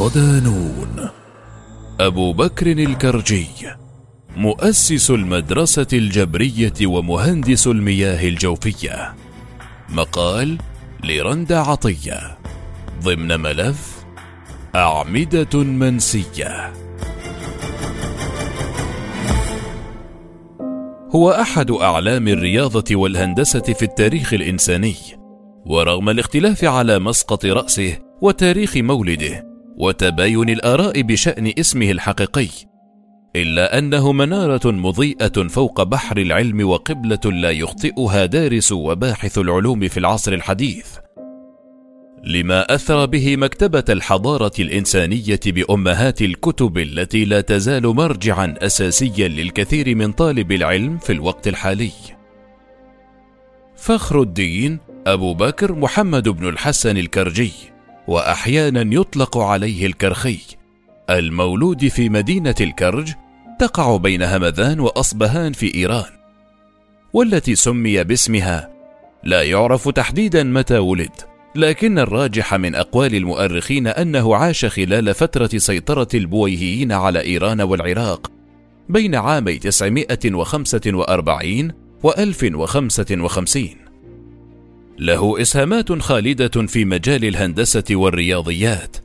صدانون. أبو بكر الكرجي مؤسس المدرسة الجبرية ومهندس المياه الجوفية. مقال لرندا عطية. ضمن ملف أعمدة منسية. هو أحد أعلام الرياضة والهندسة في التاريخ الإنساني ورغم الاختلاف على مسقط رأسه وتاريخ مولده وتباين الآراء بشأن اسمه الحقيقي إلا أنه منارة مضيئة فوق بحر العلم وقبلة لا يخطئها دارس وباحث العلوم في العصر الحديث. لما أثر به مكتبة الحضارة الإنسانية بأمهات الكتب التي لا تزال مرجعا أساسيا للكثير من طالب العلم في الوقت الحالي. فخر الدين أبو بكر محمد بن الحسن الكرجي. وأحيانا يطلق عليه الكرخي. المولود في مدينة الكرج تقع بين همذان وأصبهان في إيران والتي سمي باسمها. لا يعرف تحديدا متى ولد لكن الراجح من أقوال المؤرخين أنه عاش خلال فترة سيطرة البويهيين على إيران والعراق بين عامي 945 و 1055 له إسهامات خالدة في مجال الهندسة والرياضيات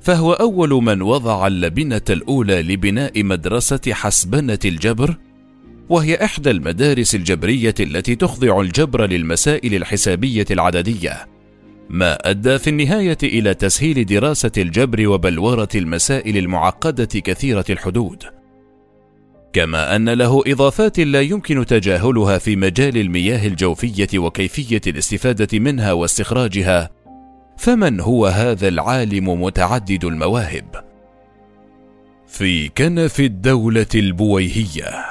فهو أول من وضع اللبنة الأولى لبناء مدرسة حسبنة الجبر وهي إحدى المدارس الجبرية التي تخضع الجبر للمسائل الحسابية العددية ما أدى في النهاية إلى تسهيل دراسة الجبر وبلورة المسائل المعقدة كثيرة الحدود. كما أن له إضافات لا يمكن تجاهلها في مجال المياه الجوفية وكيفية الاستفادة منها واستخراجها. فمن هو هذا العالم متعدد المواهب؟ في كنف الدولة البويهية.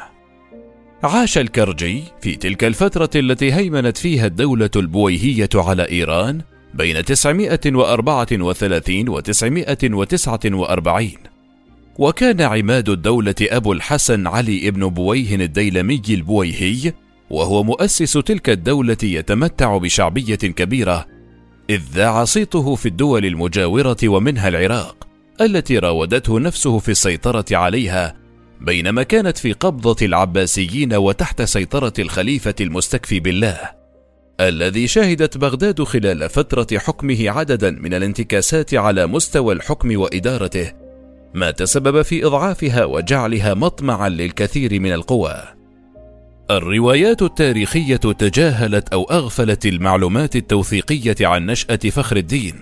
عاش الكرجي في تلك الفترة التي هيمنت فيها الدولة البويهية على إيران بين 934 و 949 وكان عماد الدولة أبو الحسن علي بن بويه الديلمي البويهي وهو مؤسس تلك الدولة يتمتع بشعبية كبيرة إذ ذاع صيته في الدول المجاورة ومنها العراق التي راودته نفسه في السيطرة عليها بينما كانت في قبضة العباسيين وتحت سيطرة الخليفة المستكفي بالله الذي شهدت بغداد خلال فترة حكمه عددا من الانتكاسات على مستوى الحكم وإدارته. ما تسبب في إضعافها وجعلها مطمعا للكثير من القوى. الروايات التاريخية تجاهلت أو أغفلت المعلومات التوثيقية عن نشأة فخر الدين،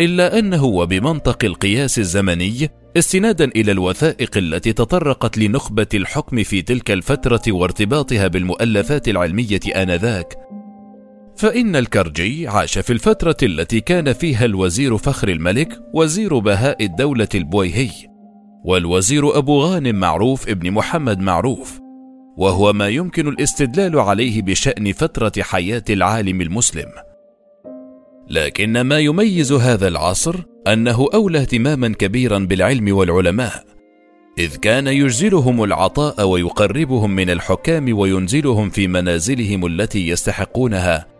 إلا أنه وبمنطق القياس الزمني استنادا إلى الوثائق التي تطرقت لنخبة الحكم في تلك الفترة وارتباطها بالمؤلفات العلمية آنذاك، فإن الكرجي عاش في الفترة التي كان فيها الوزير فخر الملك وزير بهاء الدولة البويهي، والوزير أبو غانم معروف ابن محمد معروف، وهو ما يمكن الاستدلال عليه بشأن فترة حياة العالم المسلم. لكن ما يميز هذا العصر أنه أولى اهتماما كبيرا بالعلم والعلماء. إذ كان يجزلهم العطاء ويقربهم من الحكام وينزلهم في منازلهم التي يستحقونها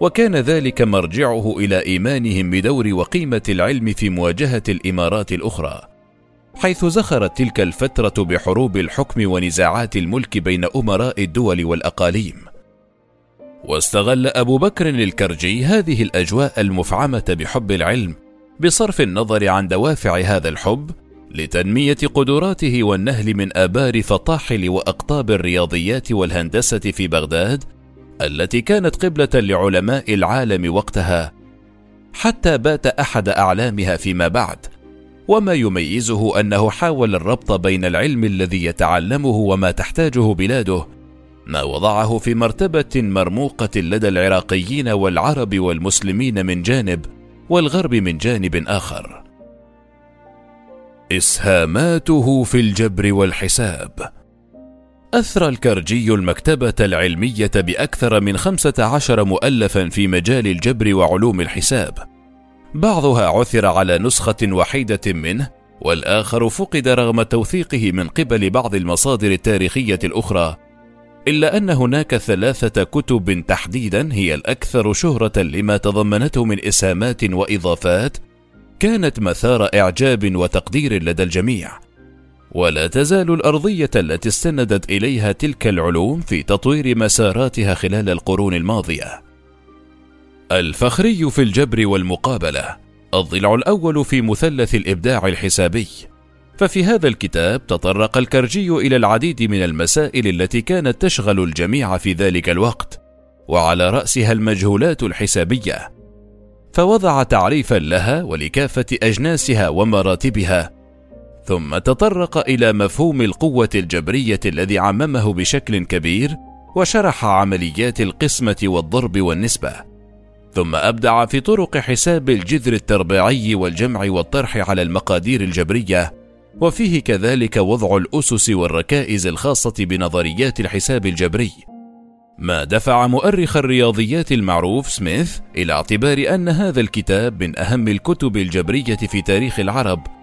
وكان ذلك مرجعه إلى إيمانهم بدور وقيمة العلم في مواجهة الإمارات الأخرى حيث زخرت تلك الفترة بحروب الحكم ونزاعات الملك أمراء أمراء الدول والأقاليم. واستغل أبو بكر الكرجي هذه الأجواء المفعمة بحب العلم بصرف النظر عن دوافع هذا الحب لتنمية قدراته والنهل من آبار فطاحل وأقطاب الرياضيات والهندسة في بغداد التي كانت قبلة لعلماء العالم وقتها حتى بات أحد أعلامها فيما بعد وما يميزه أنه حاول الربط بين العلم الذي يتعلمه وما تحتاجه بلاده ما وضعه في مرتبة مرموقة لدى العراقيين والعرب والمسلمين من جانب والغرب من جانب آخر. إسهاماته في الجبر والحساب. أثرى الكرجي المكتبة العلمية بأكثر من خمسة عشر مؤلفا في مجال الجبر وعلوم الحساب. بعضها عثر على نسخة وحيدة منه والآخر فقد رغم توثيقه من قبل بعض المصادر التاريخية الأخرى إلا أن هناك ثلاثة كتب تحديدا هي الأكثر شهرة لما تضمنته من إسهامات وإضافات كانت مثار إعجاب وتقدير لدى الجميع. ولا تزال الأرضية التي استندت إليها تلك العلوم في تطوير مساراتها خلال القرون الماضية. الفخري في الجبر والمقابلة الضلع الأول في مثلث الإبداع الحسابي. ففي هذا الكتاب تطرق الكرجي إلى العديد من المسائل التي كانت تشغل الجميع في ذلك الوقت وعلى رأسها المجهولات الحسابية. فوضع تعريفا لها ولكافة أجناسها ومراتبها ثم تطرق إلى مفهوم القوة الجبرية الذي عممه بشكل كبير وشرح عمليات القسمة والضرب والنسبة. ثم أبدع في طرق حساب الجذر التربيعي والجمع والطرح على المقادير الجبرية وفيه كذلك وضع الأسس والركائز الخاصة بنظريات الحساب الجبري. ما دفع مؤرخ الرياضيات المعروف سميث إلى اعتبار أن هذا الكتاب من أهم الكتب الجبرية في تاريخ العرب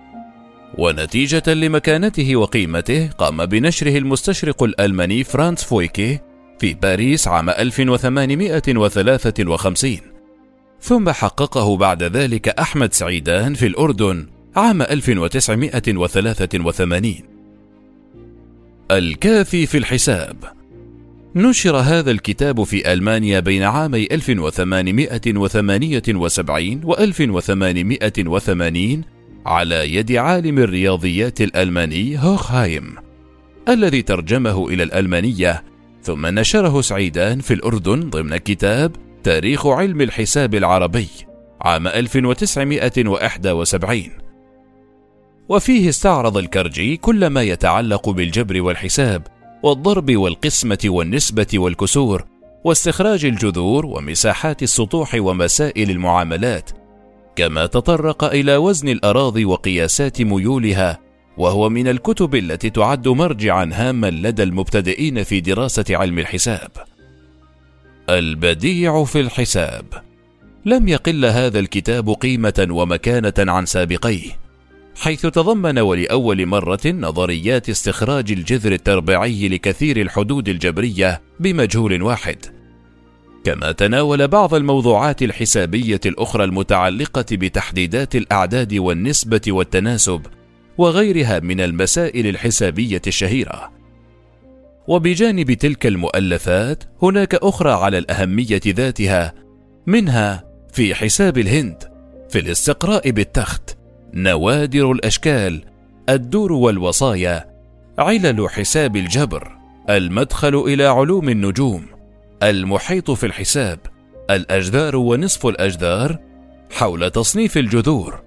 ونتيجة لمكانته وقيمته قام بنشره المستشرق الألماني فرانس فويكي في باريس عام 1853 ثم حققه بعد ذلك أحمد سعيدان في الأردن عام 1983 الكافي في الحساب. نشر هذا الكتاب في ألمانيا بين عامي 1878 و 1880 على يد عالم الرياضيات الألماني هوخهايم الذي ترجمه إلى الألمانية ثم نشره سعيدان في الأردن ضمن كتاب تاريخ علم الحساب العربي عام 1971 وفيه استعرض الكرجي كل ما يتعلق بالجبر والحساب والضرب والقسمة والنسبة والكسور واستخراج الجذور ومساحات السطوح ومسائل المعاملات كما تطرق إلى وزن الأراضي وقياسات ميولها وهو من الكتب التي تعد مرجعا هاما لدى المبتدئين في دراسة علم الحساب. البديع في الحساب. لم يقل هذا الكتاب قيمة ومكانة عن سابقيه حيث تضمن ولأول مرة نظريات استخراج الجذر التربيعي لكثير الحدود الجبرية بمجهول واحد. كما تناول بعض الموضوعات الحسابية الأخرى المتعلقة بتحديدات الأعداد والنسبة والتناسب وغيرها من المسائل الحسابية الشهيرة. وبجانب تلك المؤلفات هناك أخرى على الأهمية ذاتها منها في حساب الهند في الاستقراء بالتخت نوادر الأشكال الدور والوصايا علل حساب الجبر المدخل إلى علوم النجوم. المحيط في الحساب الأجذار ونصف الأجذار حول تصنيف الجذور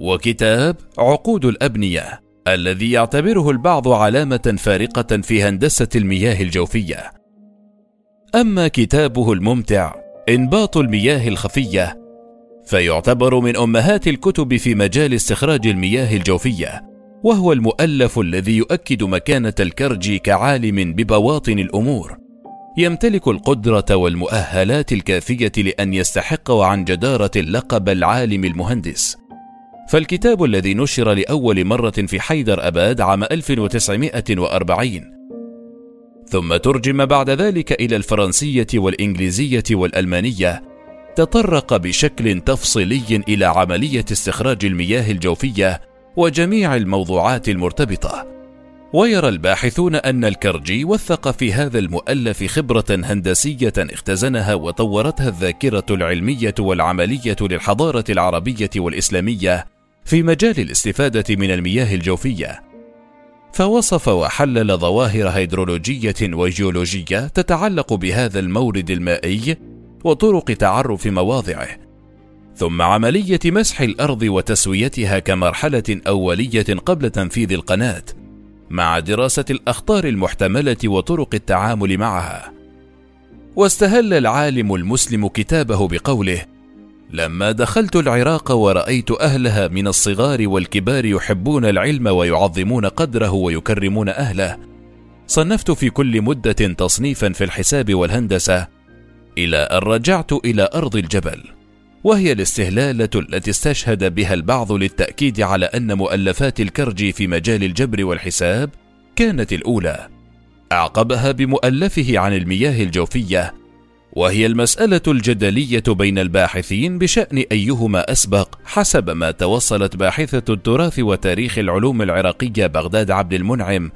وكتاب عقود الأبنية الذي يعتبره البعض علامة فارقة في هندسة المياه الجوفية. أما كتابه الممتع إنباط المياه الخفية فيعتبر من أمهات الكتب في مجال استخراج المياه الجوفية، وهو المؤلف الذي يؤكد مكانة الكرجي كعالم ببواطن الأمور، يمتلك القدرة والمؤهلات الكافية لأن يستحق عن جدارة اللقب العالم المهندس. فالكتاب الذي نشر لأول مرة في حيدر أباد عام 1940 ثم ترجم بعد ذلك إلى الفرنسية والإنجليزية والألمانية تطرق بشكل تفصيلي إلى عملية استخراج المياه الجوفية وجميع الموضوعات المرتبطة ويرى الباحثون أن الكرجي وثق في هذا المؤلف خبرة هندسية اختزنها وطورتها الذاكرة العلمية والعملية للحضارة العربية والإسلامية في مجال الاستفادة من المياه الجوفية. فوصف وحلل ظواهر هيدرولوجية وجيولوجية تتعلق بهذا المورد المائي وطرق تعرف مواضعه. ثم عملية مسح الأرض وتسويتها كمرحلة أولية قبل تنفيذ القناة. مع دراسة الأخطار المحتملة وطرق التعامل معها. واستهل العالم المسلم كتابه بقوله: لما دخلت العراق ورأيت أهلها من الصغار والكبار يحبون العلم ويعظمون قدره ويكرمون أهله، صنفت في كل مدة تصنيفا في الحساب والهندسة، إلى أن رجعت إلى أرض الجبل. وهي الاستهلالة التي استشهد بها البعض للتأكيد على أن مؤلفات الكرجي في مجال الجبر والحساب كانت الأولى، أعقبها بمؤلفه عن المياه الجوفية، وهي المسألة الجدلية بين الباحثين بشأن أيهما أسبق حسب ما توصلت باحثة التراث وتاريخ العلوم العراقية بغداد عبد المنعم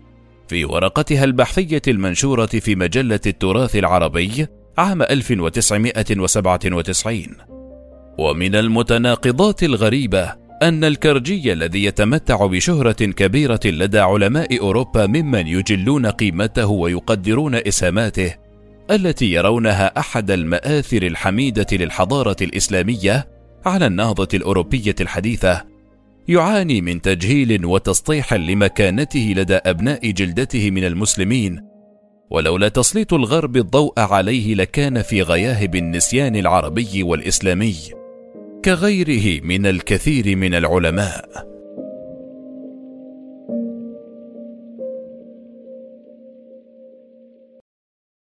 في ورقتها البحثية المنشورة في مجلة التراث العربي عام 1997 ومن المتناقضات الغريبة أن الكرجي الذي يتمتع بشهرة كبيرة لدى علماء أوروبا ممن يجلون قيمته ويقدرون إسهاماته التي يرونها أحد المآثر الحميدة للحضارة الإسلامية على النهضة الأوروبية الحديثة يعاني من تجهيل وتسطيح لمكانته لدى أبناء جلدته من المسلمين. ولولا تسليط الغرب الضوء عليه لكان في غياهب النسيان العربي والإسلامي. كغيره من الكثير من العلماء.